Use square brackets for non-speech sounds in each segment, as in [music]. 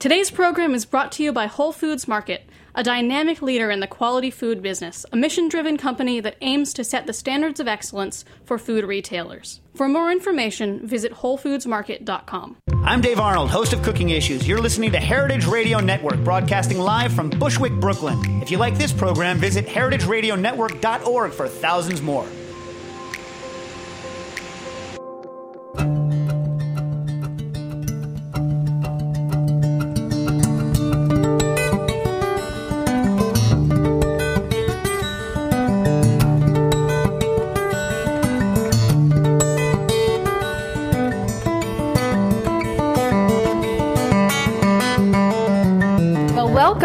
Today's program is brought to you by Whole Foods Market, a dynamic leader in the quality food business, a mission driven company that aims to set the standards of excellence for food retailers. For more information, visit WholeFoodsMarket.com. I'm Dave Arnold, host of Cooking Issues. You're listening to Heritage Radio Network, broadcasting live from Bushwick, Brooklyn. If you like this program, visit heritageradionetwork.org for thousands more.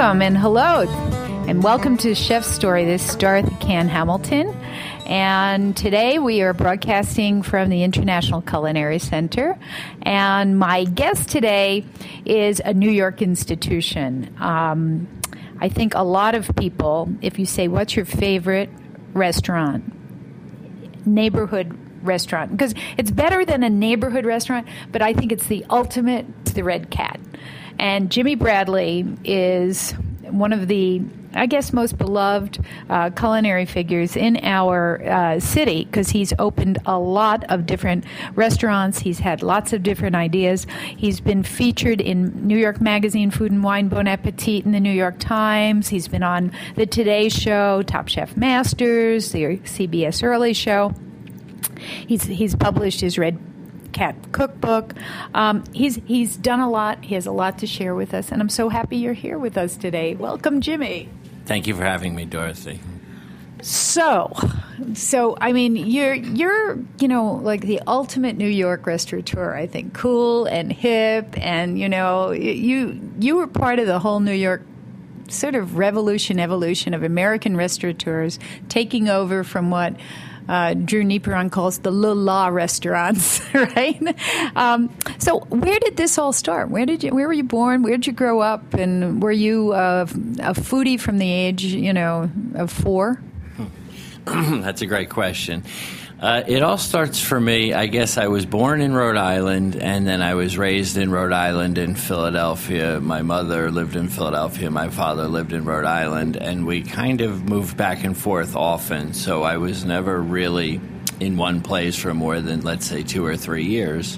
Welcome and hello, and welcome to Chef's Story. This is Dorothy Cann Hamilton, and today we are broadcasting from the International Culinary Center. And my guest today is a New York institution. Um, I think a lot of people, if you say, What's your favorite restaurant? Neighborhood restaurant because it's better than a neighborhood restaurant, but I think it's the ultimate, the Red Cat. And Jimmy Bradley is one of the, I guess, most beloved uh, culinary figures in our uh, city because he's opened a lot of different restaurants. He's had lots of different ideas. He's been featured in New York Magazine, Food and Wine, Bon Appetit, and the New York Times. He's been on the Today Show, Top Chef Masters, the CBS Early Show. He's he's published his Red Cat cookbook. Um, he's he's done a lot. He has a lot to share with us, and I'm so happy you're here with us today. Welcome, Jimmy. Thank you for having me, Dorothy. So, so I mean, you're you're you know like the ultimate New York restaurateur. I think cool and hip, and you know you you were part of the whole New York sort of revolution evolution of American restaurateurs taking over from what uh, Drew Nieporent calls the Le La restaurants, [laughs] right? Um, so, where did this all start? Where did you? Where were you born? Where did you grow up? And were you a foodie from the age, you know, of four? [clears throat] That's a great question. Uh, it all starts for me. I guess I was born in Rhode Island, and then I was raised in Rhode Island in Philadelphia. My mother lived in Philadelphia. My father lived in Rhode Island, and we kind of moved back and forth often. So I was never really in one place for more than, let's say, two or three years.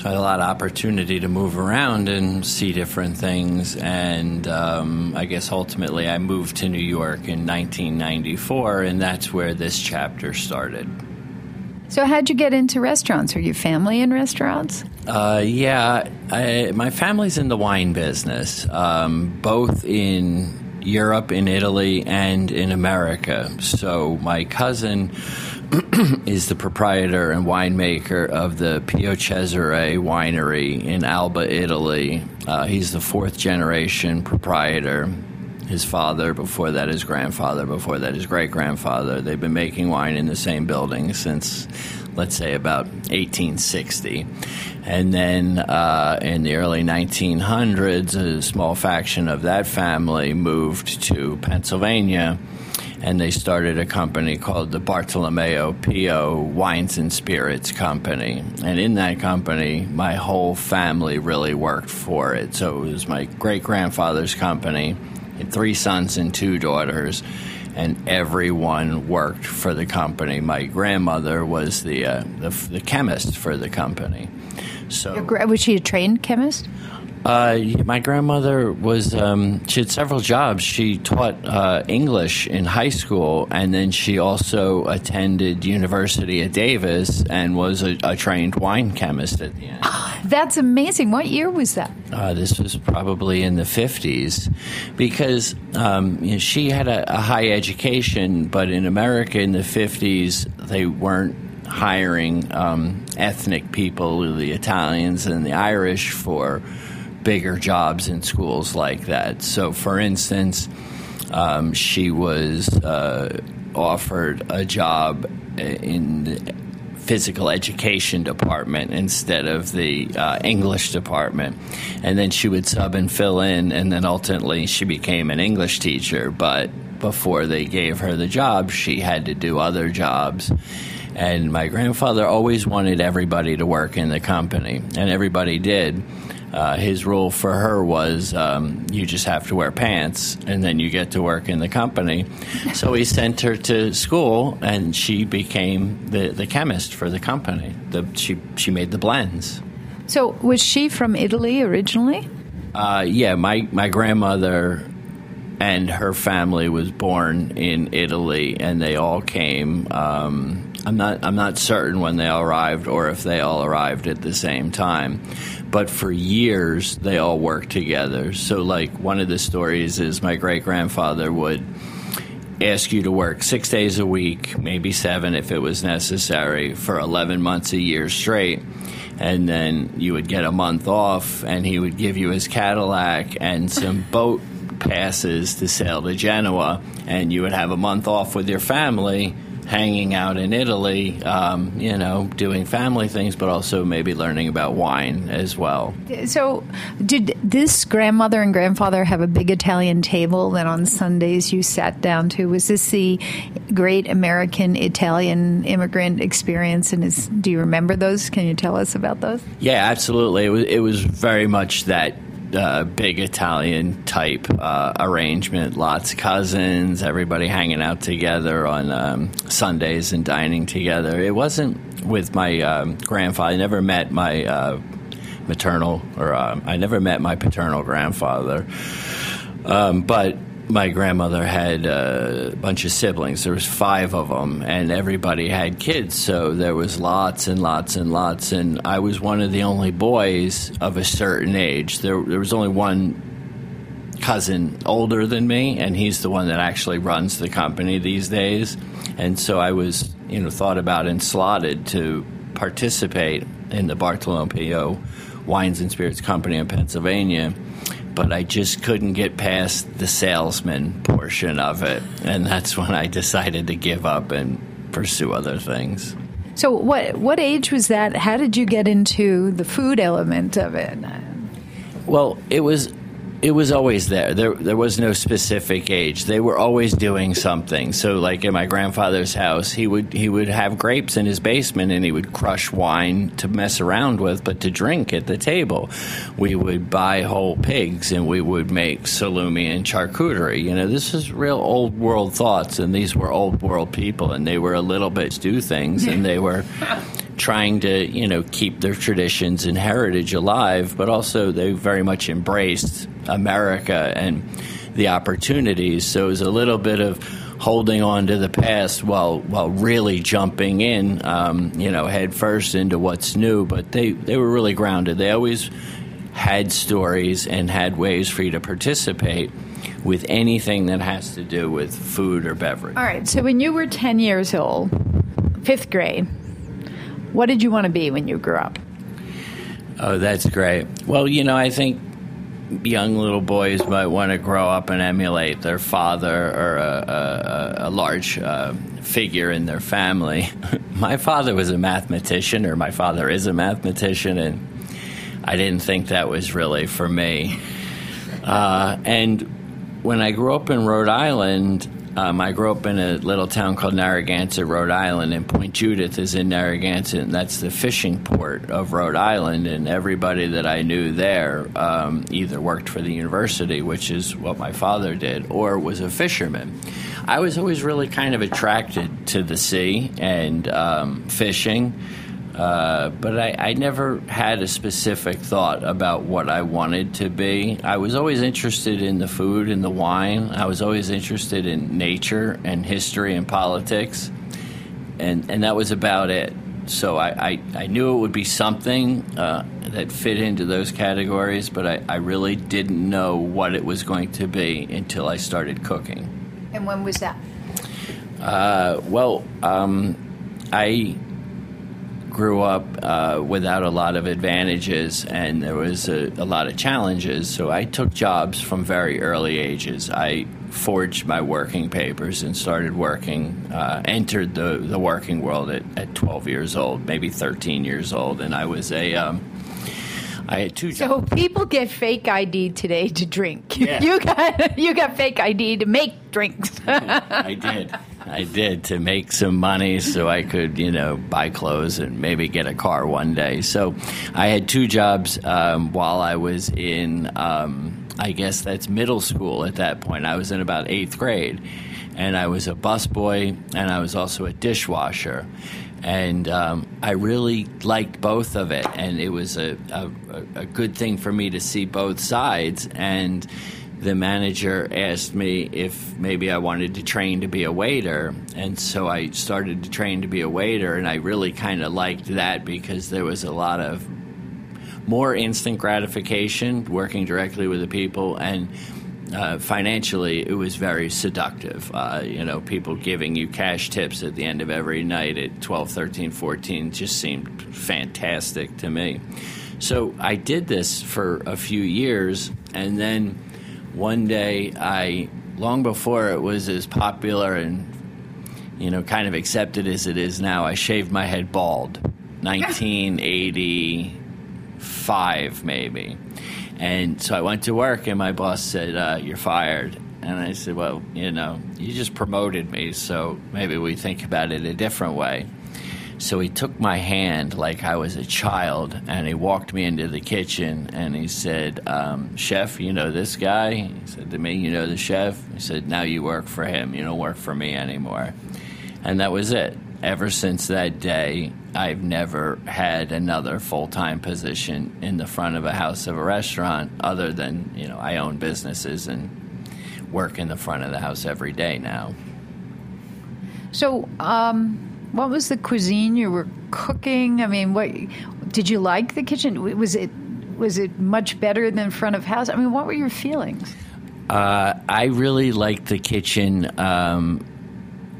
So I had a lot of opportunity to move around and see different things. And um, I guess ultimately I moved to New York in 1994, and that's where this chapter started. So, how'd you get into restaurants? Are you family in restaurants? Uh, yeah, I, my family's in the wine business, um, both in Europe, in Italy, and in America. So, my cousin [clears throat] is the proprietor and winemaker of the Pio Cesare winery in Alba, Italy. Uh, he's the fourth generation proprietor. His father, before that, his grandfather, before that, his great grandfather. They've been making wine in the same building since, let's say, about 1860. And then uh, in the early 1900s, a small faction of that family moved to Pennsylvania and they started a company called the Bartolomeo Pio Wines and Spirits Company. And in that company, my whole family really worked for it. So it was my great grandfather's company, three sons and two daughters, and everyone worked for the company. My grandmother was the uh, the, the chemist for the company. So was she a trained chemist? Uh, my grandmother was, um, she had several jobs. She taught uh, English in high school, and then she also attended university at Davis and was a, a trained wine chemist at the end. That's amazing. What year was that? Uh, this was probably in the 50s because um, you know, she had a, a high education, but in America in the 50s, they weren't hiring um, ethnic people, the Italians and the Irish, for bigger jobs in schools like that. So, for instance, um, she was uh, offered a job in the physical education department instead of the uh, English department. And then she would sub and fill in, and then ultimately she became an English teacher. But before they gave her the job, she had to do other jobs. And my grandfather always wanted everybody to work in the company, and everybody did. Uh, his rule for her was um, you just have to wear pants and then you get to work in the company. So he sent her to school and she became the, the chemist for the company. The, she, she made the blends. So, was she from Italy originally? Uh, yeah, my, my grandmother and her family was born in Italy, and they all came. Um, I'm not I'm not certain when they all arrived or if they all arrived at the same time, but for years they all worked together. So, like one of the stories is my great grandfather would ask you to work six days a week, maybe seven if it was necessary, for 11 months a year straight. And then you would get a month off, and he would give you his Cadillac and some [laughs] boat passes to sail to Genoa, and you would have a month off with your family hanging out in Italy, um, you know, doing family things, but also maybe learning about wine as well. So, did this grandmother and grandfather have a big Italian table that on Sundays you sat down to? Was this the great American Italian immigrant experience? And is, do you remember those? Can you tell us about those? Yeah, absolutely. It was, it was very much that uh, big Italian type uh, arrangement. Lots of cousins, everybody hanging out together on um, Sundays and dining together. It wasn't with my um, grandfather. I never met my uh, maternal, or um, I never met my paternal grandfather. Um, but my grandmother had a bunch of siblings. There was five of them, and everybody had kids. So there was lots and lots and lots. And I was one of the only boys of a certain age. There, there was only one cousin older than me, and he's the one that actually runs the company these days. And so I was, you know, thought about and slotted to participate in the Bartolomeo Pio Wines and Spirits Company in Pennsylvania but I just couldn't get past the salesman portion of it. And that's when I decided to give up and pursue other things. So, what what age was that? How did you get into the food element of it? Well, it was it was always there. There there was no specific age. They were always doing something. So like in my grandfather's house, he would he would have grapes in his basement and he would crush wine to mess around with, but to drink at the table. We would buy whole pigs and we would make salumi and charcuterie. You know, this is real old world thoughts and these were old world people and they were a little bit do things and they were [laughs] trying to you know keep their traditions and heritage alive, but also they very much embraced America and the opportunities. So it was a little bit of holding on to the past while while really jumping in, um, you know, head first into what's new. But they they were really grounded. They always had stories and had ways for you to participate with anything that has to do with food or beverage. All right. So when you were ten years old, fifth grade, what did you want to be when you grew up? Oh, that's great. Well, you know, I think young little boys might want to grow up and emulate their father or a, a, a large uh, figure in their family. [laughs] my father was a mathematician, or my father is a mathematician, and I didn't think that was really for me. Uh, and when I grew up in Rhode Island, um, I grew up in a little town called Narragansett, Rhode Island, and Point Judith is in Narragansett, and that's the fishing port of Rhode Island. And everybody that I knew there um, either worked for the university, which is what my father did, or was a fisherman. I was always really kind of attracted to the sea and um, fishing. Uh, but I, I, never had a specific thought about what I wanted to be. I was always interested in the food and the wine. I was always interested in nature and history and politics, and and that was about it. So I, I, I knew it would be something uh, that fit into those categories, but I, I really didn't know what it was going to be until I started cooking. And when was that? Uh, well, um, I grew up uh, without a lot of advantages and there was a, a, lot of challenges. So I took jobs from very early ages. I forged my working papers and started working, uh, entered the, the working world at, at 12 years old, maybe 13 years old. And I was a. Um, I had two jobs. So people get fake ID today to drink. Yeah. [laughs] You got you got fake ID to make drinks. [laughs] I did. I did to make some money so I could, you know, buy clothes and maybe get a car one day. So I had two jobs um, while I was in, um, I guess that's middle school at that point. I was in about eighth grade. And I was a busboy and I was also a dishwasher and um, I really liked both of it, and it was a, a, a, good thing for me to see both sides. And the manager asked me if maybe I wanted to train to be a waiter, and so I started to train to be a waiter, and I really kind of liked that because there was a lot of more instant gratification working directly with the people and uh, financially, it was very seductive. Uh, you know, people giving you cash tips at the end of every night at 12, 13, 14 just seemed fantastic to me. So I did this for a few years, and then one day I, long before it was as popular and you know, kind of accepted as it is now, I shaved my head bald. [laughs] 1985, maybe. And so I went to work, and my boss said, uh, You're fired. And I said, Well, you know, you just promoted me, so maybe we think about it a different way. So he took my hand like I was a child, and he walked me into the kitchen, and he said, um, "Chef, you know this guy?" He said to me, "You know the chef?" He said, "Now you work for him. You don't work for me anymore." And that was it ever since that day, I've never had another full time position in the front of a house of a restaurant other than, you know, I own businesses and work in the front of the house every day now. So, um, what was the cuisine you were cooking? I mean, what did you like the kitchen? Was it was it much better than front of house? I mean, what were your feelings? Uh, I really liked the kitchen. Um,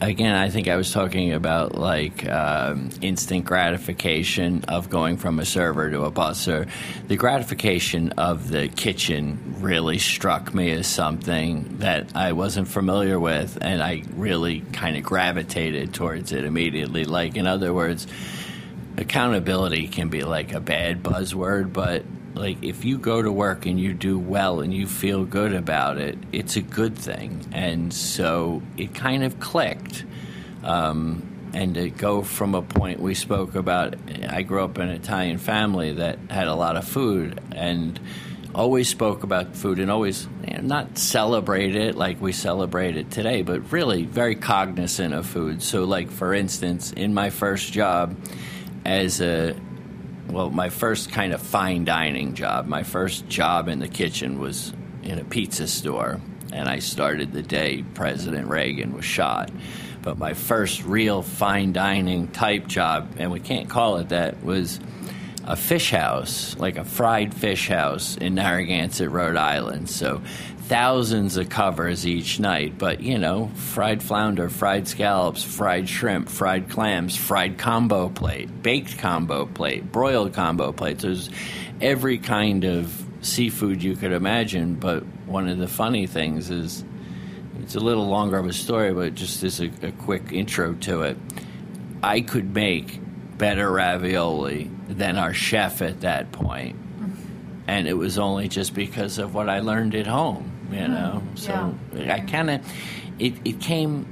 again, I think I was talking about like um, instant gratification of going from a server to a busser. The gratification of the kitchen really struck me as something that I wasn't familiar with, and I really kind of gravitated towards it immediately. Like, in other words, accountability can be like a bad buzzword, but like if you go to work and you do well and you feel good about it, it's a good thing. And so it kind of clicked. Um, and to go from a point we spoke about, I grew up in an Italian family that had a lot of food and always spoke about food and always you know, not celebrate it like we celebrate it today, but really very cognizant of food. So, like for instance, in my first job as a well, my first kind of fine dining job, my first job in the kitchen was in a pizza store, and I started the day President Reagan was shot. But my first real fine dining type job, and we can't call it that, was a fish house, like a fried fish house in Narragansett, Rhode Island. So thousands of covers each night, but you know, fried flounder, fried scallops, fried shrimp, fried clams, fried combo plate, baked combo plate, broiled combo plates. There's every kind of seafood you could imagine, but one of the funny things is it's a little longer of a story, but just as a, a quick intro to it, I could make better ravioli than our chef at that point. And it was only just because of what I learned at home you mm-hmm. know. So yeah. I kind of it it came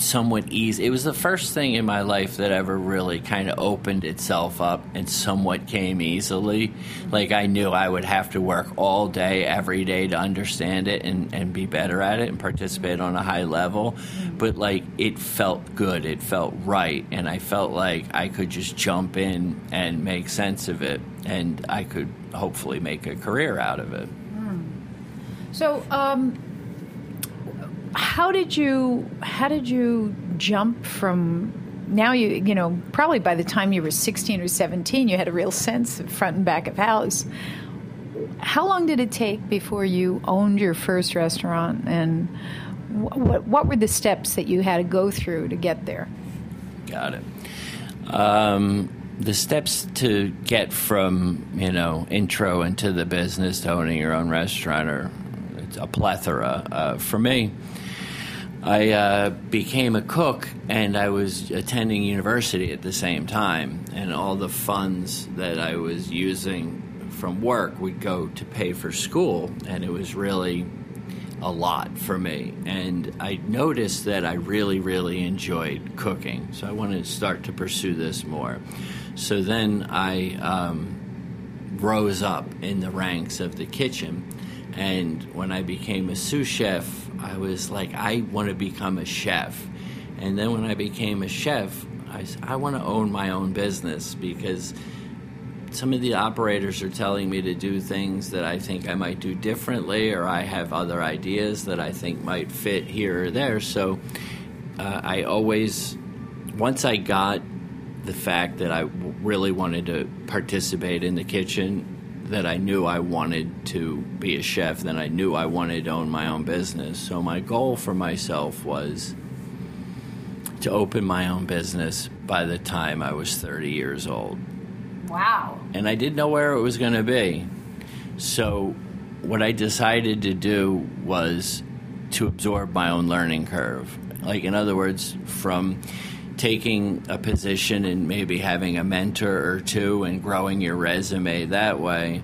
somewhat easy. It was the first thing in my life that ever really kind of opened itself up and somewhat came easily. Like I knew I would have to work all day, every day to understand it and, and be better at it and participate on a high level. Mm-hmm. But like it felt good, it felt right, and I felt like I could just jump in and make sense of it, and I could hopefully make a career out of it. So, um, how did you how did you jump from now you you know probably by the time you were 16 or 17 you had a real sense of front and back of house. How long did it take before you owned your first restaurant? And what, what were the steps that you had to go through to get there? Got it. Um, the steps to get from you know intro into the business to owning your own restaurant are a plethora. Uh, for me, I uh, became a cook and I was attending university at the same time, and all the funds that I was using from work would go to pay for school, and it was really a lot for me. And I noticed that I really, really enjoyed cooking. So I wanted to start to pursue this more. So then I um, rose up in the ranks of the kitchen. And when I became a sous chef, I was like, I want to become a chef. And then when I became a chef, I, I want to own my own business because some of the operators are telling me to do things that I think I might do differently, or I have other ideas that I think might fit here or there. So uh, I always, once I got the fact that I really wanted to participate in the kitchen, that I knew I wanted to be a chef, then I knew I wanted to own my own business. So my goal for myself was to open my own business by the time I was 30 years old. Wow. And I didn't know where it was going to be. So, what I decided to do was to absorb my own learning curve. Like, in other words, from taking a position and maybe having a mentor or two and growing your resume that way,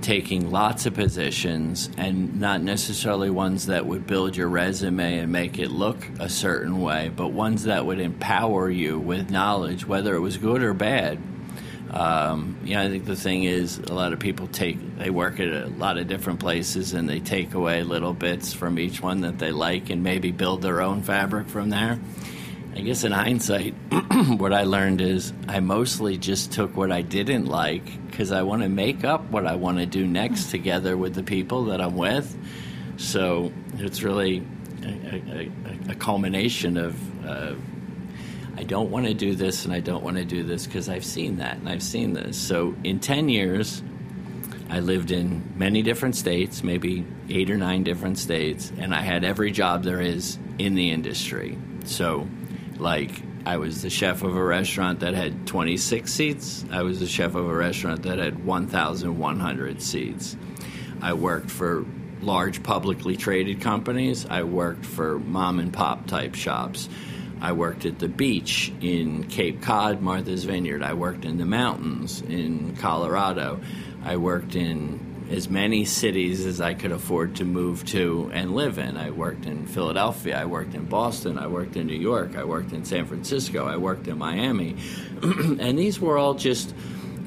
taking lots of positions and not necessarily ones that would build your resume and make it look a certain way, but ones that would empower you with knowledge, whether it was good or bad. Um, you know, I think the thing is, a lot of people take, they work at a lot of different places and they take away little bits from each one that they like and maybe build their own fabric from there. I guess in hindsight, [clears throat] what I learned is I mostly just took what I didn't like because I want to make up what I want to do next together with the people that I'm with. So it's really a, a, a culmination of uh, I don't want to do this and I don't want to do this because I've seen that and I've seen this. So in 10 years, I lived in many different states, maybe eight or nine different states, and I had every job there is in the industry. So like I was the chef of a restaurant that had 26 seats. I was the chef of a restaurant that had 1,100 seats. I worked for large publicly traded companies. I worked for mom and pop type shops. I worked at the beach in Cape Cod, Martha's Vineyard. I worked in the mountains in Colorado. I worked in as many cities as I could afford to move to and live in. I worked in Philadelphia, I worked in Boston, I worked in New York, I worked in San Francisco, I worked in Miami. [clears throat] and these were all just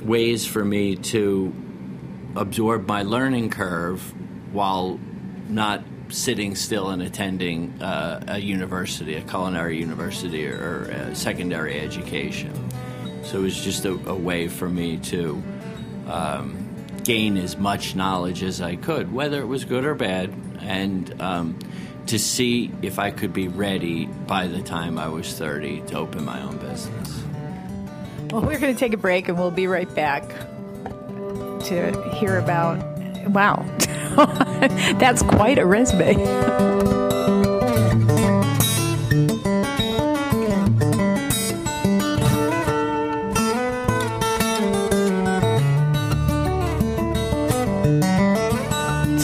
ways for me to absorb my learning curve while not sitting still and attending uh, a university, a culinary university, or, secondary education. So it was just a, a way for me to. Um, gain as much knowledge as I could, whether it was good or bad, and um, to see if I could be ready by the time I was 30 to open my own business. Well, we're going to take a break and we'll be right back to hear about. Wow, [laughs] that's quite a resume. [laughs]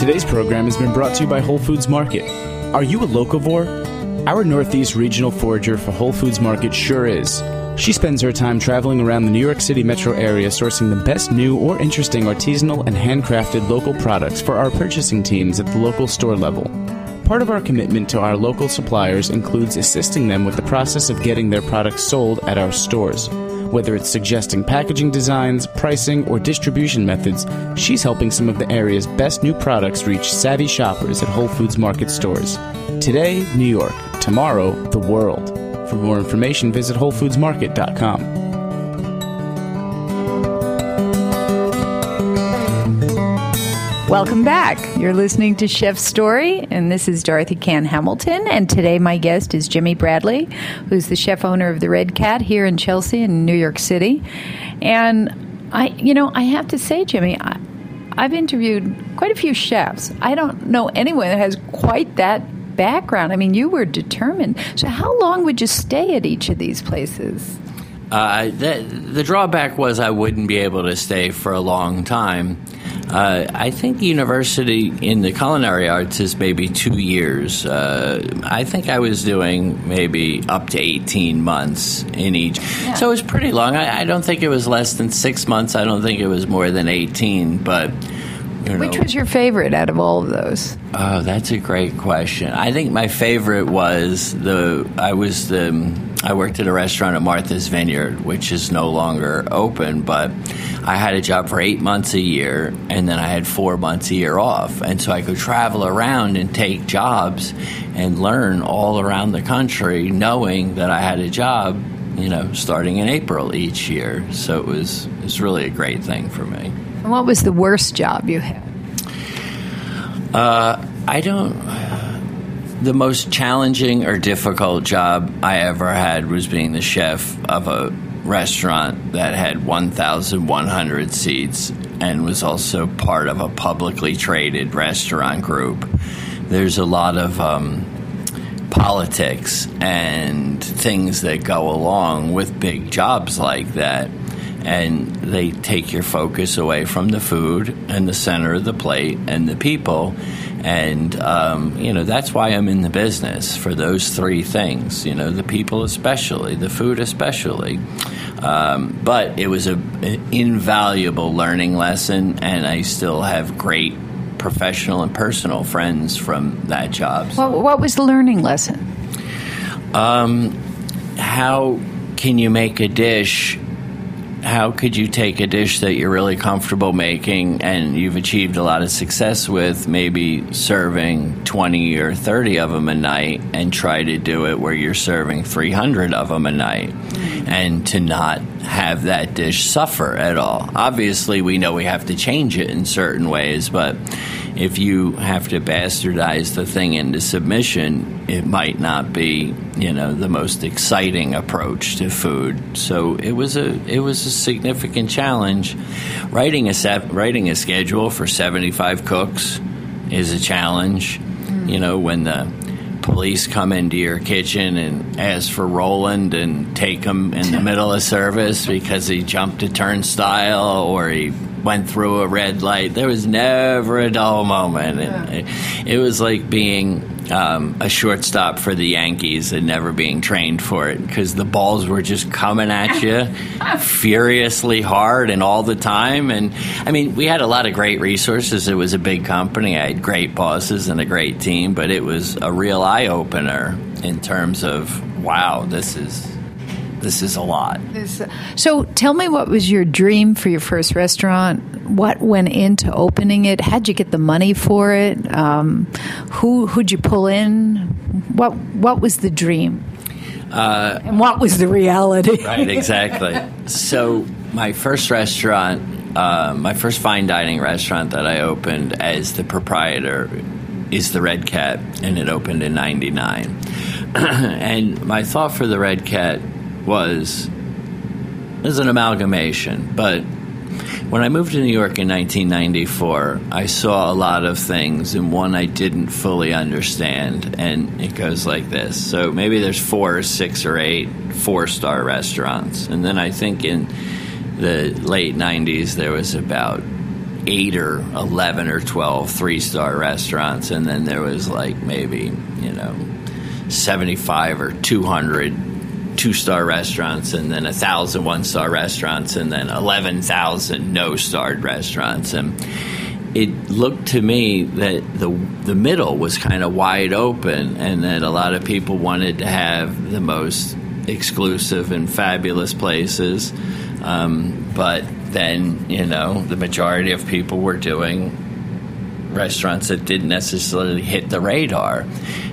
Today's program has been brought to you by Whole Foods Market. Are you a locavore? Our Northeast regional forager for Whole Foods Market sure is. She spends her time traveling around the New York City metro area sourcing the best new or interesting artisanal and handcrafted local products for our purchasing teams at the local store level. Part of our commitment to our local suppliers includes assisting them with the process of getting their products sold at our stores. Whether it's suggesting packaging designs, pricing, or distribution methods, she's helping some of the area's best new products reach savvy shoppers at Whole Foods Market stores. Today, New York. Tomorrow, the world. For more information, visit WholeFoodsMarket.com. Welcome back. You're listening to Chef Story, and this is Dorothy Cann Hamilton. And today, my guest is Jimmy Bradley, who's the chef owner of the Red Cat here in Chelsea in New York City. And I, you know, I have to say, Jimmy, I, I've interviewed quite a few chefs. I don't know anyone that has quite that background. I mean, you were determined. So, how long would you stay at each of these places? Uh, the, the drawback was I wouldn't be able to stay for a long time. Uh, I think university in the culinary arts is maybe two years. Uh, I think I was doing maybe up to 18 months in each. Yeah. So it was pretty long. I, I, don't think it was less than six months. I don't think it was more than 18. But You Which was your favorite out of all of those? Oh, that's a great question. I think my favorite was the I was the I worked at a restaurant at Martha's Vineyard, which is no longer open, but I had a job for 8 months a year and then I had 4 months a year off. And so I could travel around and take jobs and learn all around the country knowing that I had a job, you know, starting in April each year. So it was it was really a great thing for me. And what was the worst job you had? I don't. The most challenging or difficult job I ever had was being the chef of a restaurant that had 1,100 seats and was also part of a publicly traded restaurant group. There's a lot of um, politics and things that go along with big jobs like that. And they take your focus away from the food and the center of the plate and the people. And, um, you know, that's why I'm in the business for those three things, you know, the people especially, the food especially. Um, but it was a, an invaluable learning lesson, and I still have great professional and personal friends from that job. Well, what was the learning lesson? how can you make a dish? How could you take a dish that you're really comfortable making and you've achieved a lot of success with, maybe serving 20 or 30 of them a night, and try to do it where you're serving 300 of them a night, and to not have that dish suffer at all? Obviously, we know we have to change it in certain ways, but if you have to bastardize the thing into submission, it might not be, you know, the most exciting approach to food. So it was a it was a significant challenge. Writing a set, writing a schedule for seventy five cooks is a challenge. Mm-hmm. You know, when the police come into your kitchen and ask for Roland and take him in the middle of service because he jumped a turnstile or he went through a red light. There was never a dull moment. And it, it was like being um, a shortstop for the Yankees and never being trained for it because the balls were just coming at [laughs] you furiously hard and all the time. And I mean, we had a lot of great resources. It was a big company. I had great bosses and a great team, but it was a real eye opener in terms of wow, this is this is a lot. So tell me what was your dream for your first restaurant? What went into opening it? How'd you get the money for it? Um, who who'd you pull in? What what was the dream? and what was the reality? [laughs] Right, exactly. so my first restaurant, uh, my first fine dining restaurant that I opened as the proprietor is the Red Cat, and it opened in '99. [clears throat] and my thought for the Red Cat was is an amalgamation, but when I moved to New York in 1994, I saw a lot of things, and one I didn't fully understand. And it goes like this: so maybe there's four, or six, or eight four-star restaurants, and then I think in the late 90s there was about eight or 11 or 12 three-star restaurants, and then there was like maybe you know 75 or 200 two star restaurants and then a thousand one star restaurants and then 11,000 no starred restaurants. And it looked to me that the, the middle was kind of wide open and that a lot of people wanted to have the most exclusive and fabulous places. Um, but then, you know, the majority of people were doing restaurants that didn't necessarily hit the radar.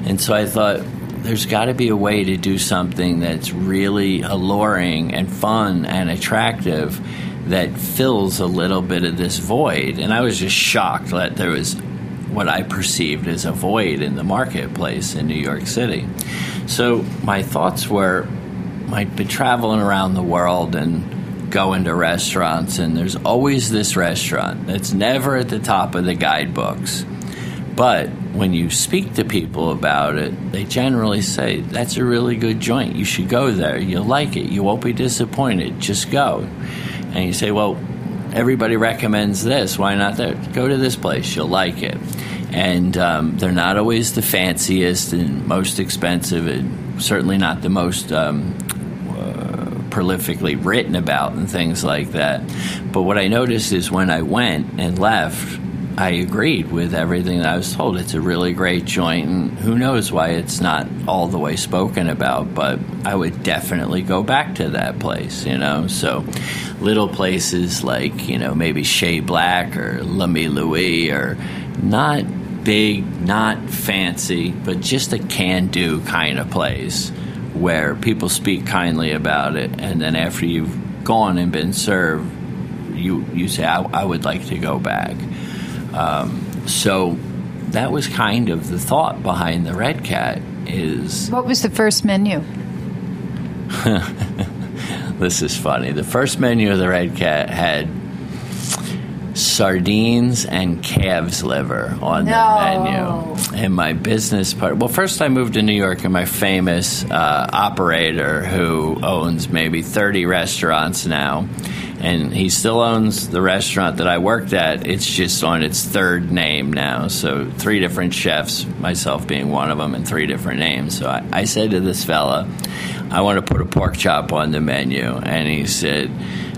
And so I thought, there's got to be a way to do something that's really alluring and fun and attractive that fills a little bit of this void. And I was just shocked that there was what I perceived as a void in the marketplace in New York City. So my thoughts were I'd been traveling around the world and going to restaurants, and there's always this restaurant that's never at the top of the guidebooks. But when you speak to people about it, they generally say, That's a really good joint. You should go there. You'll like it. You won't be disappointed. Just go. And you say, Well, everybody recommends this. Why not? Go to this place. You'll like it. And um, they're not always the fanciest and most expensive, and certainly not the most um, uh, prolifically written about and things like that. But what I noticed is when I went and left, I agreed with everything that I was told. It's a really great joint, and who knows why it's not all the way spoken about, but I would definitely go back to that place, you know? So little places like, you know, maybe Chez Black or L'Ami Louis or not big, not fancy, but just a can do kind of place where people speak kindly about it, and then after you've gone and been served, you, you say, I, I would like to go back. Um, so that was kind of the thought behind the Red Cat. Is what was the first menu? [laughs] this is funny. The first menu of the Red Cat had sardines and calves liver on no. the menu. And my business part. Well, first I moved to New York, and my famous uh, operator who owns maybe 30 restaurants now and he still owns the restaurant that I worked at. It's just on its third name now. So three different chefs, myself being one of them, and three different names. So I, I said to this fella, I want to put a pork chop on the menu, and he said.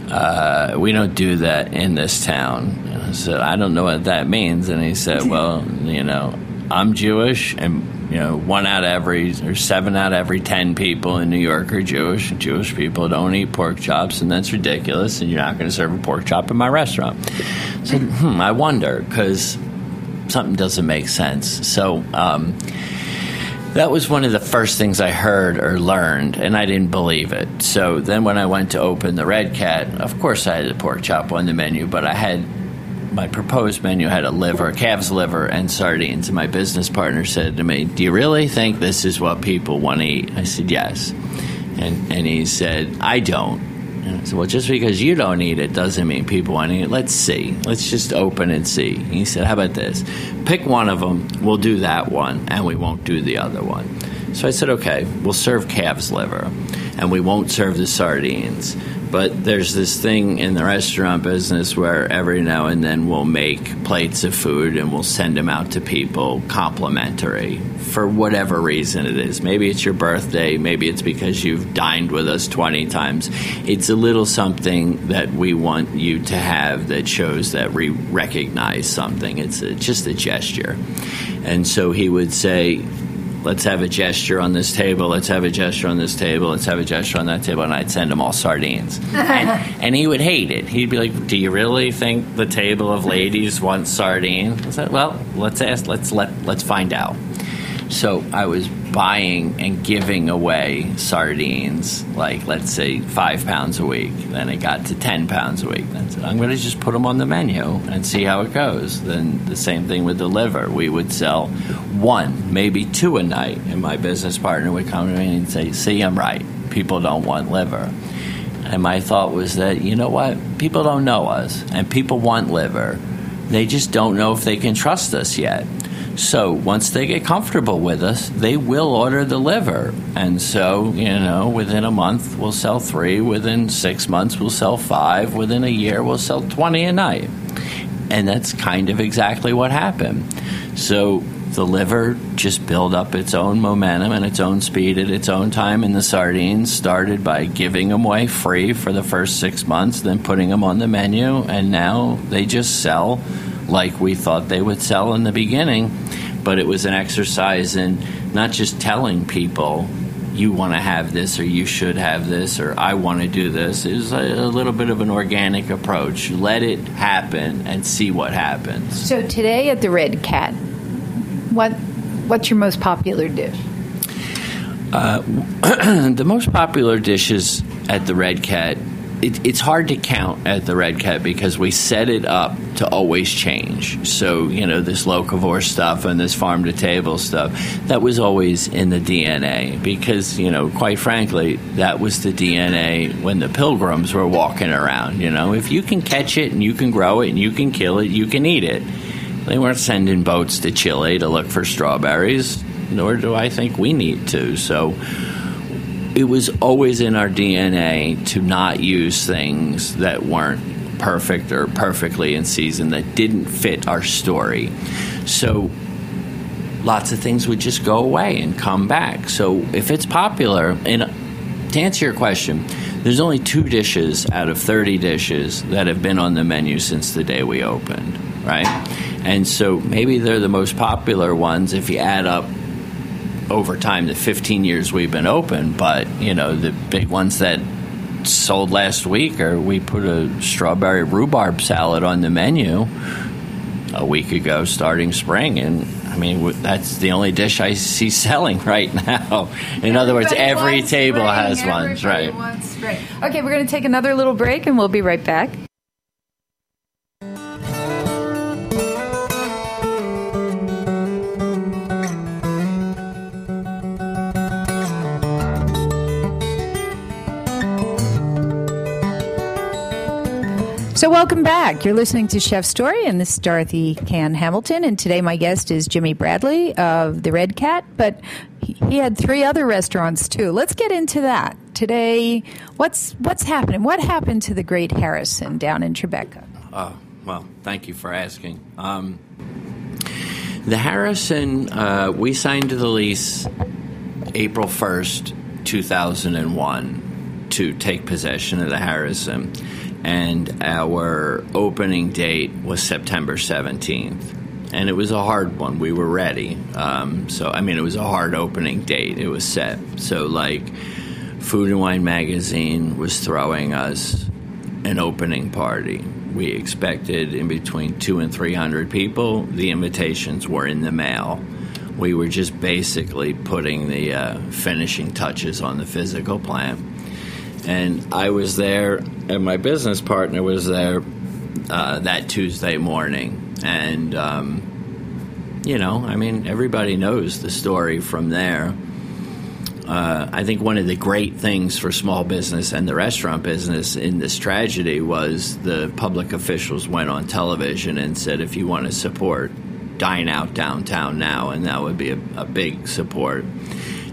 Uh, we don't do that in this town. And I said, I don't know what that means. And he said, Well, you know, I'm Jewish, and you know, one out of every or seven out of every ten people in New York are Jewish. Jewish people don't eat pork chops, and that's ridiculous. And you're not going to serve a pork chop in my restaurant. So, hmm, I wonder because something doesn't make sense. So. Um, that was one of the first things I heard or learned, and I didn't believe it. So then, when I went to open the Red Cat, of course I had a pork chop on the menu, but I had my proposed menu had a liver, calf's liver, and sardines. And my business partner said to me, "Do you really think this is what people want to eat?" I said, "Yes." And and he said, "I don't." And I said, "Well, just because you don't eat it doesn't mean people want to eat it. Let's see. Let's just open and see." And he said, "How about this? Pick one of them. We'll do that one, and we won't do the other one." So I said, "Okay, we'll serve calf's liver, and we won't serve the sardines." But there's this thing in the restaurant business where every now and then we'll make plates of food and we'll send them out to people complimentary for whatever reason it is. Maybe it's your birthday, maybe it's because you've dined with us 20 times. It's a little something that we want you to have that shows that we recognize something. It's a, just a gesture. And so he would say, let's have a gesture on this table, let's have a gesture on this table, let's have a gesture on that table, and I'd send him all sardines. [laughs] and, and, he would hate it. He'd be like, "Do you really think the table of ladies wants sardines?" I said, "Well, let's ask. Let's let let's find out." So I was buying and giving away sardines, like let's say five pounds a week. Then it got to ten pounds a week. Then said, I'm going to just put them on the menu and see how it goes. Then the same thing with the liver. We would sell one, maybe two a night, and my business partner would come to me and say, "See, I'm right. People don't want liver." And my thought was that you know what? People don't know us, and people want liver. They just don't know if they can trust us yet. So once they get comfortable with us, they will order the liver. And so, you know, within a month, we'll sell three. Within six months, we'll sell five. Within a year, we'll sell 20 a night. And that's kind of exactly what happened. So the liver just built up its own momentum and its own speed at its own time. And the sardines started by giving them away free for the first six months, then putting them on the menu. And now they just sell like we thought they would sell in the beginning. But it was an exercise in not just telling people you want to have this or you should have this or I want to do this. It was a, a, little bit of an organic approach. Let it happen and see what happens. So today at the Red Cat, what what's your most popular dish? Uh, [clears throat] the most popular dishes at the Red Cat it, it's hard to count at the Red Cat because we set it up to always change. So, you know, this locavore stuff and this farm to table stuff, that was always in the DNA because, you know, quite frankly, that was the DNA when the pilgrims were walking around. You know, if you can catch it and you can grow it and you can kill it, you can eat it. They weren't sending boats to Chile to look for strawberries, nor do I think we need to. So, it was always in our DNA to not use things that weren't perfect or perfectly in season that didn't fit our story. So lots of things would just go away and come back. So if it's popular, and to answer your question, there's only two dishes out of 30 dishes that have been on the menu since the day we opened, right? And so maybe they're the most popular ones if you add up over time the 15 years we've been open. But, you know, the big ones that sold last week are we put a strawberry rhubarb salad on the menu a week ago starting spring and I mean, that's the only dish I see [laughs] selling right now. In other words, every table spring. has Everybody one, right? Okay, we're going to take another little break and we'll be right back. Welcome back. You're listening to Chef Story, and this is Dorothy Cann Hamilton. And today, my guest is Jimmy Bradley of the Red Cat, but he had three other restaurants too. Let's get into that today. What's what's happening? What happened to the Great Harrison down in Tribeca? Oh, well, thank you for asking. Um, the Harrison, uh, we signed the lease April first, two thousand and one, to take possession of the Harrison and our opening date was September 17th. And it was a hard one. We were ready. Um, so, I mean, it was a hard opening date. It was set. So, like, Food and Wine Magazine was throwing us an opening party. We expected in between two and 300 people. The invitations were in the mail. We were just basically putting the uh, finishing touches on the physical plan and I was there, and my business partner was there uh, that Tuesday morning, and um, you know, I mean, everybody knows the story from there. Uh, I think one of the great things for small business and the restaurant business in this tragedy was the public officials went on television and said, if you want to support, dine out downtown now, and that would be a, a big support.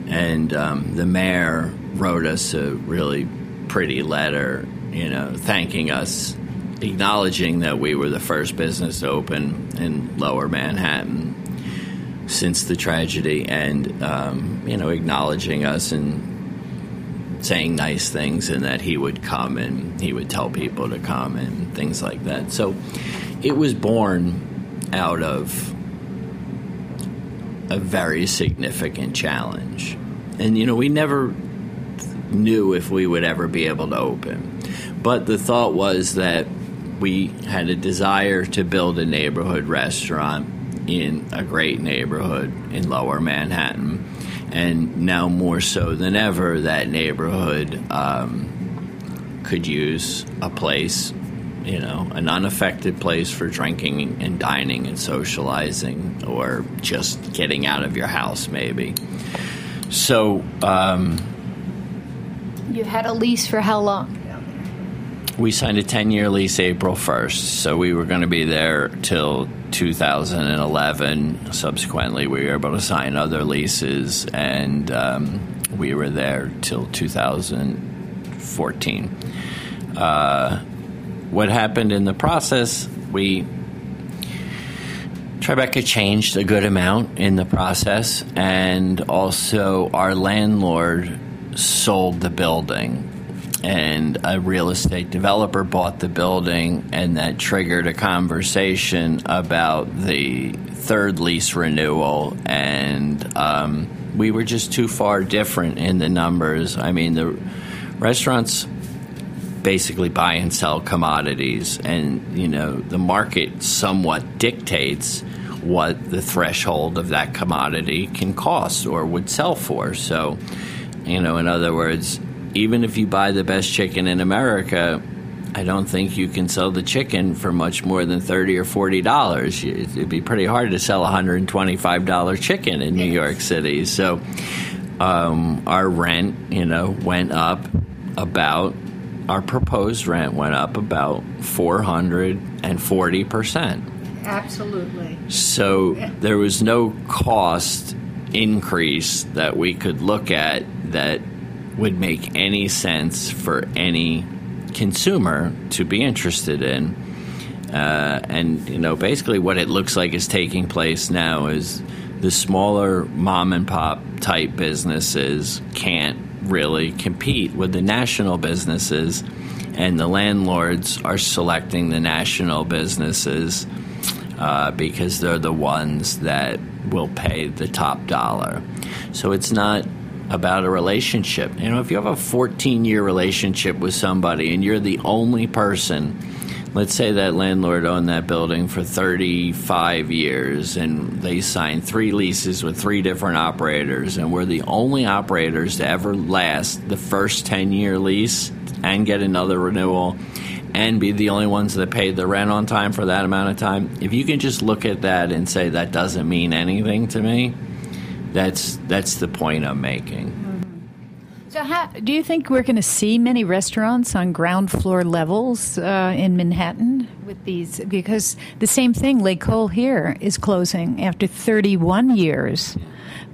And um, the mayor wrote us a really pretty letter, you know, thanking us, acknowledging that we were the first business open in Lower Manhattan since the tragedy, and um, you know, acknowledging us and saying nice things, and that he would come and he would tell people to come and things like that. So it was born out of a very significant challenge. And you know, we never knew if we would ever be able to open. But the thought was that we had a desire to build a neighborhood restaurant in a great neighborhood in lower Manhattan. And now more so than ever, that neighborhood um, could use a place, you know, an unaffected place for drinking and dining and socializing or just getting out of your house, maybe. So, um, you had a lease for how long? We signed a 10 year lease April 1st, so we were going to be there till 2011. Subsequently, we were able to sign other leases, and um, we were there till 2014. Uh, what happened in the process, we Tribeca changed a good amount in the process, and also our landlord sold the building and a real estate developer bought the building, and that triggered a conversation about the third lease renewal. And um, we were just too far different in the numbers. I mean, the restaurants basically buy and sell commodities, and you know the market somewhat dictates what the threshold of that commodity can cost or would sell for. So you know, in other words, even if you buy the best chicken in America, I don't think you can sell the chicken for much more than thirty or forty dollars. It'd be pretty hard to sell a hundred and twenty-five dollar chicken in New York City. So um, our rent, you know, went up about our proposed rent went up about four hundred and forty percent. Absolutely. So there was no cost increase that we could look at that would make any sense for any consumer to be interested in. Uh, and you know, basically, what it looks like is taking place now is the smaller mom and pop type businesses can't really compete with the national businesses, and the landlords are selecting the national businesses uh, because they're the ones that will pay the top dollar. So it's not about a relationship. You know, if you have a 14 year relationship with somebody and you're the only person, let's say that landlord owned that building for 35 years and they signed three leases with three different operators, and we're the only operators to ever last the first 10 year lease and get another renewal and be the only ones that paid the rent on time for that amount of time. If you can just look at that and say that doesn't mean anything to me, that's that's the point I'm making. So, how, do you think we're going to see many restaurants on ground floor levels uh, in Manhattan with these? Because the same thing, L'Ecole here is closing after 31 years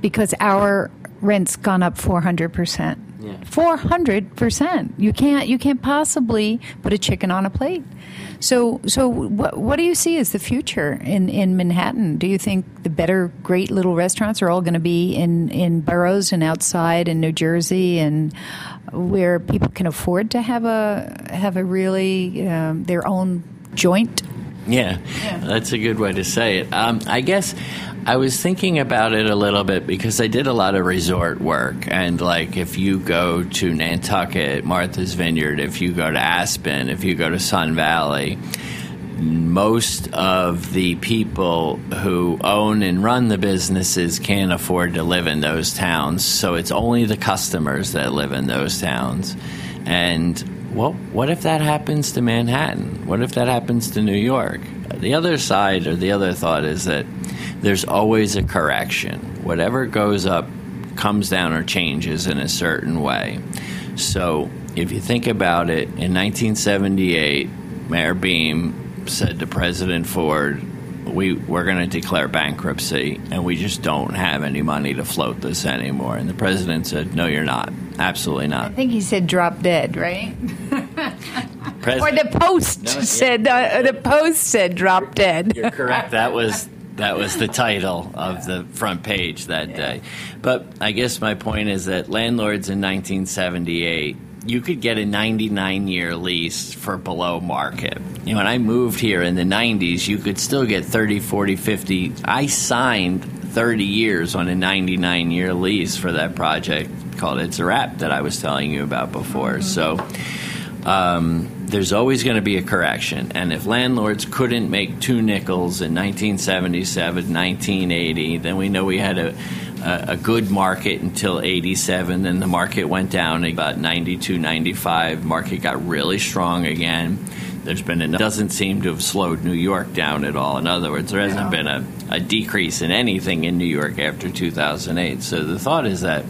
because our rent's gone up 400 percent. Four hundred percent. You can't. You can't possibly put a chicken on a plate. So, so what, what do you see as the future in, in Manhattan? Do you think the better, great little restaurants are all going to be in, in boroughs and outside in New Jersey and where people can afford to have a have a really um, their own joint? Yeah, yeah, that's a good way to say it. Um, I guess I was thinking about it a little bit because I did a lot of resort work. And, like, if you go to Nantucket, Martha's Vineyard, if you go to Aspen, if you go to Sun Valley, most of the people who own and run the businesses can't afford to live in those towns. So it's only the customers that live in those towns. And well, what if that happens to Manhattan? What if that happens to New York? The other side or the other thought is that there's always a correction. Whatever goes up comes down or changes in a certain way. So if you think about it, in 1978, Mayor Beame said to President Ford, we, we're going to declare bankruptcy and we just don't have any money to float this anymore. And the president said, No, you're not. Absolutely not. I think he said drop dead, right? Or the Post no, said, uh, the Post said drop dead. You're correct. That was that was the title of the front page that day. But I guess my point is that landlords in 1978 you could get a 99 year lease for below market. You know, when I moved here in the 90s, you could still get 30, 40, 50. I signed 30 years on a 99 year lease for that project called It's a Wrap that I was telling you about before. Mm-hmm. So, um, there's always going to be a correction. And if landlords couldn't make two nickels in 1977, 1980, then we know we had a, a, a good market until 87. Then the market went down about 92, 95. Market got really strong again. There's been a, doesn't seem to have slowed New York down at all. In other words, there hasn't been a, a decrease in anything in New York after 2008. So the thought is that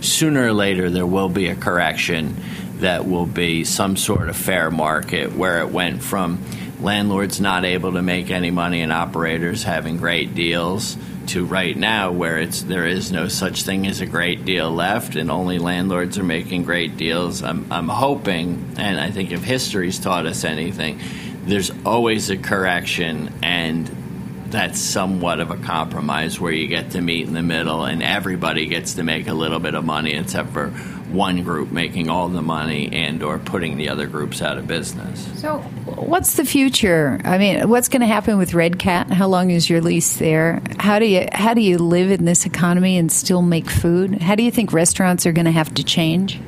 sooner or later there will be a correction that will be some sort of fair market where it went from landlords not able to make any money and operators having great deals to right now where it's there is no such thing as a great deal left and only landlords are making great deals. I'm, I'm hoping and I think if history's taught us anything there's always a correction and that's somewhat of a compromise where you get to meet in the middle and everybody gets to make a little bit of money except for one group making all the money and or putting the other groups out of business. So what's the future? I mean, what's going to happen with Red Cat? How long is your lease there? How do you how do you live in this economy and still make food? How do you think restaurants are going to have to change?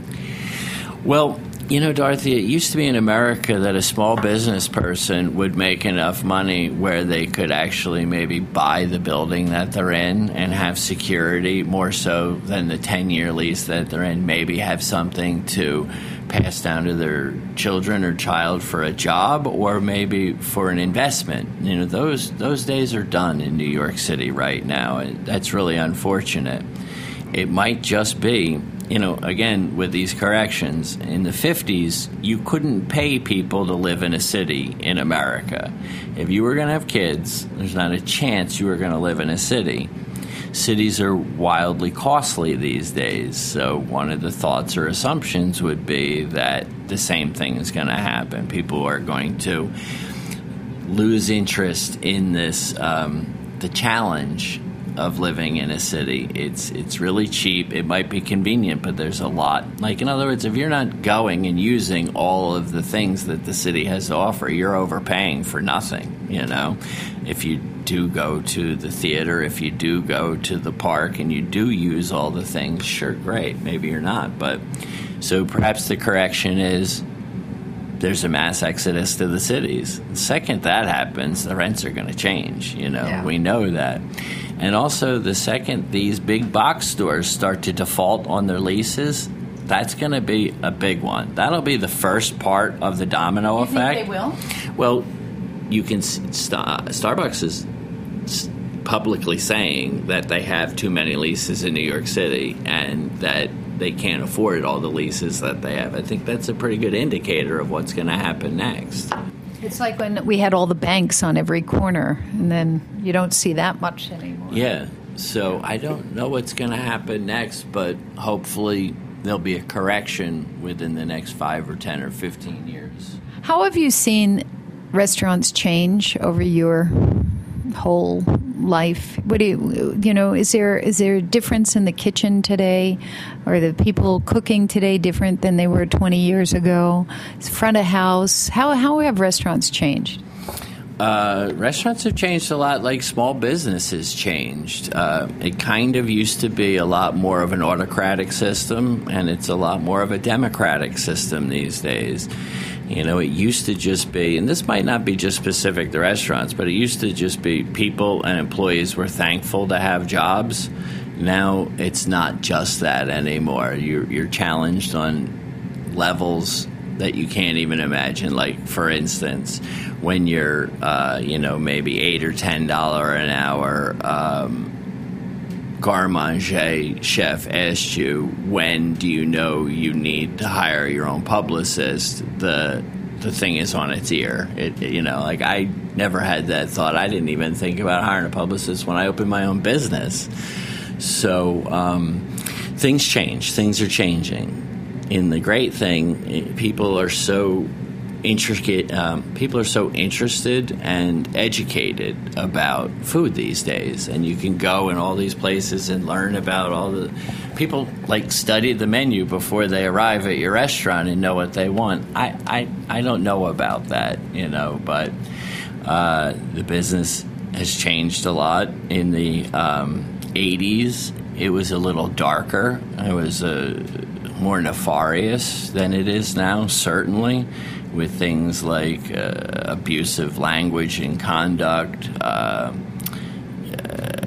Well, you know, Dorothy, it used to be in America that a small business person would make enough money where they could actually maybe buy the building that they're in and have security more so than the 10 year lease that they're in, maybe have something to pass down to their children or child for a job or maybe for an investment. You know, those those days are done in New York City right now. That's really unfortunate. It might just be you know, again, with these corrections, in the 50s, you couldn't pay people to live in a city in America. If you were going to have kids, there's not a chance you were going to live in a city. Cities are wildly costly these days, so one of the thoughts or assumptions would be that the same thing is going to happen. People are going to lose interest in this, um, the challenge of living in a city. It's it's really cheap. It might be convenient, but there's a lot. Like in other words, if you're not going and using all of the things that the city has to offer, you're overpaying for nothing. You know, if you do go to the theater, if you do go to the park, and you do use all the things, sure, great. Maybe you're not, but so perhaps the correction is there's a mass exodus to the cities. The second that happens, the rents are going to change. You know, Yeah. we know that. And also, the second these big box stores start to default on their leases, that's going to be a big one. That'll be the first part of the domino You effect. think they will? Well, you can. Starbucks is publicly saying that they have too many leases in New York City and that they can't afford all the leases that they have. I think that's a pretty good indicator of what's going to happen next. It's like when we had all the banks on every corner, and then you don't see that much anymore. Yeah. So I don't know what's going to happen next, but hopefully there'll be a correction within the next five or ten or fifteen years. How have you seen restaurants change over your whole life? What do you, you know? Is there is there a difference in the kitchen today, or the people cooking today different than they were twenty years ago? Is front of house. How how have restaurants changed? Uh, restaurants have changed a lot, like small businesses changed. Uh, it kind of used to be a lot more of an autocratic system, and it's a lot more of a democratic system these days. You know, it used to just be, and this might not be just specific to restaurants, but it used to just be people and employees were thankful to have jobs. Now it's not just that anymore. You're, you're challenged on levels that you can't even imagine. Like, for instance, when you're, uh, you know, maybe eight or ten dollar an hour um, garde manger chef asked you, when do you know you need to hire your own publicist? The the thing is on its ear. It, you know, like I never had that thought. I didn't even think about hiring a publicist when I opened my own business. So um, things change. Things are changing. And the great thing, people are so intricate. Um, people are so interested and educated about food these days, and you can go in all these places and learn about all the people like study the menu before they arrive at your restaurant and know what they want. I I, I don't know about that, you know, but uh, the business has changed a lot in the um, 80s. It was a little darker. It was uh, more nefarious than it is now, certainly, with things like uh, abusive language and conduct, uh, uh,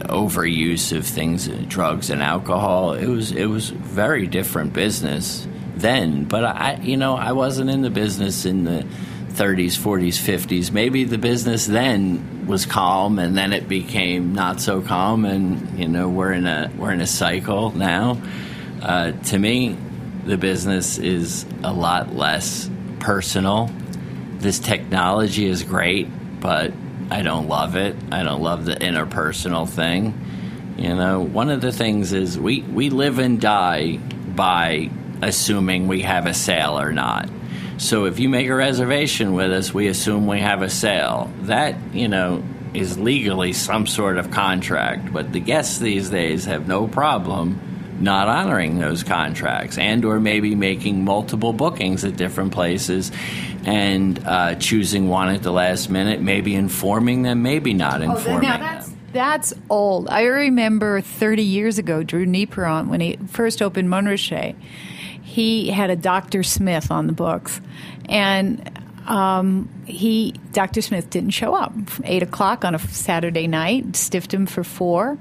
overuse of things, drugs and alcohol. It was it was very different business then. But I, you know, I wasn't in the business in the 30s, 40s, 50s. Maybe the business then was calm, and then it became not so calm, and you know we're in a we're in a cycle now. Uh, to me, the business is a lot less personal. This technology is great, but I don't love it. I don't love the interpersonal thing. You know, one of the things is we, we live and die by assuming we have a sale or not. So if you make a reservation with us, we assume we have a sale. That, you know, is legally some sort of contract, but the guests these days have no problem not honoring those contracts and or maybe making multiple bookings at different places and uh, choosing one at the last minute, maybe informing them, maybe not informing now that's them. that's old. I remember 30 years ago, Drew Nieporent, when he first opened Montrachet, he had a Dr. Smith on the books, and um, he Dr. Smith didn't show up. Eight o'clock on a Saturday night, stiffed him for four.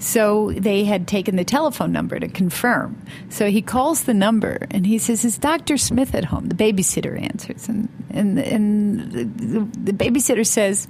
So they had taken the telephone number to confirm. So he calls the number and he says, "Is Dr. Smith at home?" The babysitter answers, and and and the, the, the babysitter says.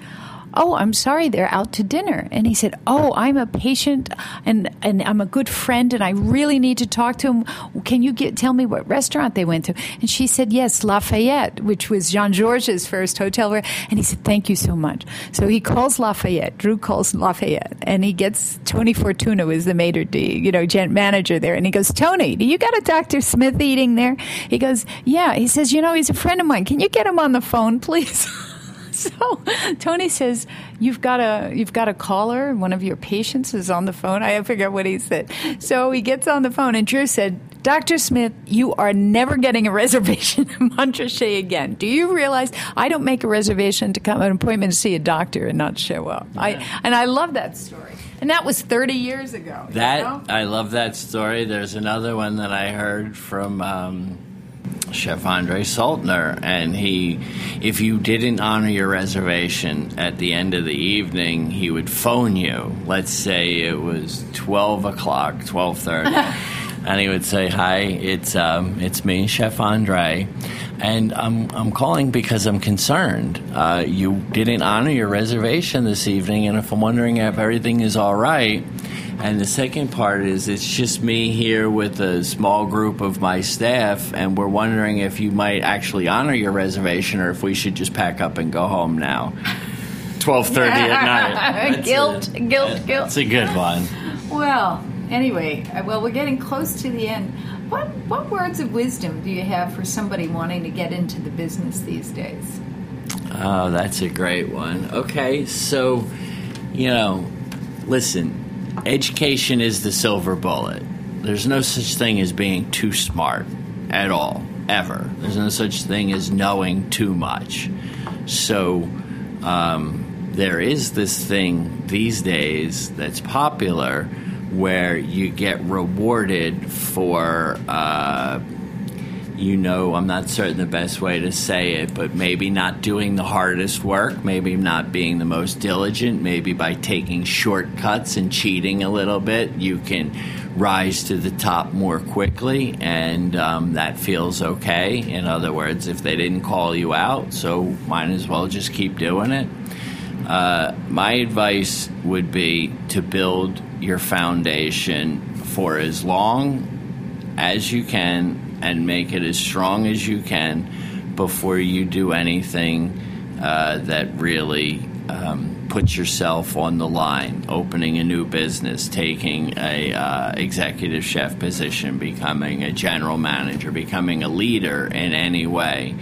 Oh, I'm sorry, they're out to dinner. And he said, Oh, I'm a patient and, and I'm a good friend and I really need to talk to him. Can you get, tell me what restaurant they went to? And she said, Yes, Lafayette, which was Jean Georges' first hotel. And he said, Thank you so much. So he calls Lafayette. Drew calls Lafayette and he gets Tony Fortuna was the maitre d, you know, gent manager there. And he goes, Tony, do you got a Dr. Smith eating there? He goes, Yeah. He says, You know, he's a friend of mine. Can you get him on the phone, please? [laughs] [laughs] so Tony says, "You've got a you've got a caller. One of your patients is on the phone." I forget what he said. So he gets on the phone, and Drew said, Dr. Smith, you are never getting a [laughs] reservation at Montrachet again. Do you realize I don't make a reservation to come an appointment to see a doctor and not show up? Yeah. I and I love that story. And that was 30 years ago. That you know? I love that story. There's another one that I heard from um, Chef Andre Soltner, and he, if you didn't honor your reservation at the end of the evening, he would phone you. Let's say it was 12 o'clock, 12:30. [laughs] and he would say, "Hi, it's um, it's me, Chef Andre, and I'm I'm calling because I'm concerned. Uh, you didn't honor your reservation this evening, and if I'm wondering if everything is all right." And the second part is it's just me here with a small group of my staff, and we're wondering if you might actually honor your reservation, or if we should just pack up and go home now. Twelve thirty at night. [laughs] guilt, a, guilt, guilt. It's a good one. Well, anyway, uh, well, we're getting close to the end. What what words of wisdom do you have for somebody wanting to get into the business these days? Oh, that's a great one. Okay, so you know, listen, education is the silver bullet. There's no such thing as being too smart at all, ever. There's no such thing as knowing too much. So, um, there is this thing these days that's popular where you get rewarded for. Uh, you know, I'm not certain the best way to say it, but maybe not doing the hardest work, maybe not being the most diligent, maybe by taking shortcuts and cheating a little bit, you can rise to the top more quickly, and um, that feels okay. In other words, if they didn't call you out, so might as well just keep doing it. Uh, my advice would be to build your foundation for as long as you can and make it as strong as you can before you do anything uh, that really um, puts yourself on the line. Opening a new business, taking a uh, executive chef position, becoming a general manager, becoming a leader in any way.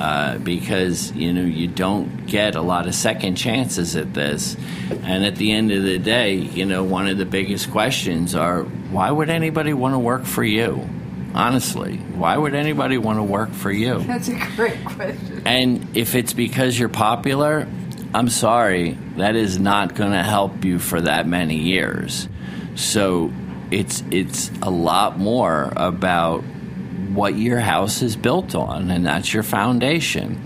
Uh, because you know you don't get a lot of second chances at this, and at the end of the day, you know one of the biggest questions are why would anybody want to work for you? Honestly, why would anybody want to work for you? [laughs] That's a great question. And if it's because you're popular, I'm sorry, that is not going to help you for that many years. So it's it's a lot more about what your house is built on, and that's your foundation.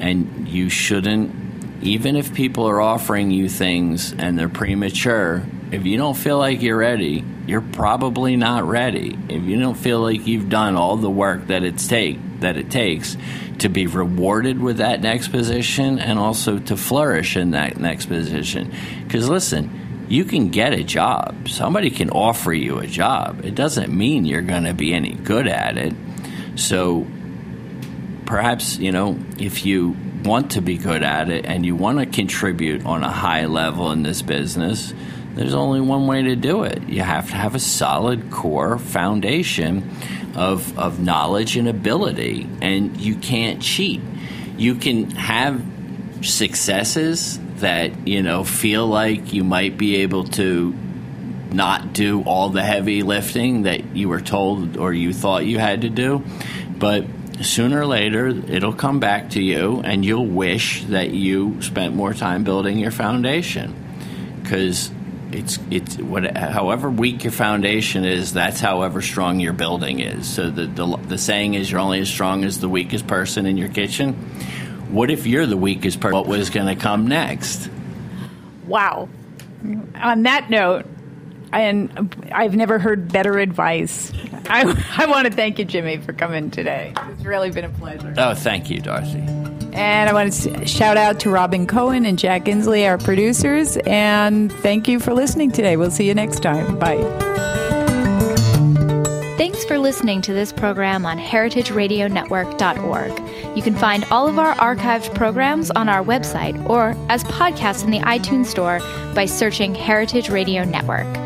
And you shouldn't, even if people are offering you things and they're premature, if you don't feel like you're ready, you're probably not ready. If you don't feel like you've done all the work that it's take that it takes to be rewarded with that next position and also to flourish in that next position. Because listen, you can get a job. Somebody can offer you a job. It doesn't mean you're going to be any good at it. So perhaps, you know, if you want to be good at it and you want to contribute on a high level in this business, there's only one way to do it. You have to have a solid core foundation of, of knowledge and ability, and you can't cheat. You can have successes that, you know, feel like you might be able to not do all the heavy lifting that you were told or you thought you had to do, but sooner or later it'll come back to you and you'll wish that you spent more time building your foundation because it's it's what however weak your foundation is, that's however strong your building is. So the, the the saying is you're only as strong as the weakest person in your kitchen. What if you're the weakest person? What was going to come next? Wow. On that note, and I've never heard better advice. I, [laughs] I want to thank you, Jimmy, for coming today. It's really been a pleasure. Oh, thank you, Darcy. And I want to shout out to Robin Cohen and Jack Insley, our producers. And thank you for listening today. We'll see you next time. Bye. Thanks for listening to this program on heritageradionetwork.org. You can find all of our archived programs on our website or as podcasts in the iTunes Store by searching Heritage Radio Network.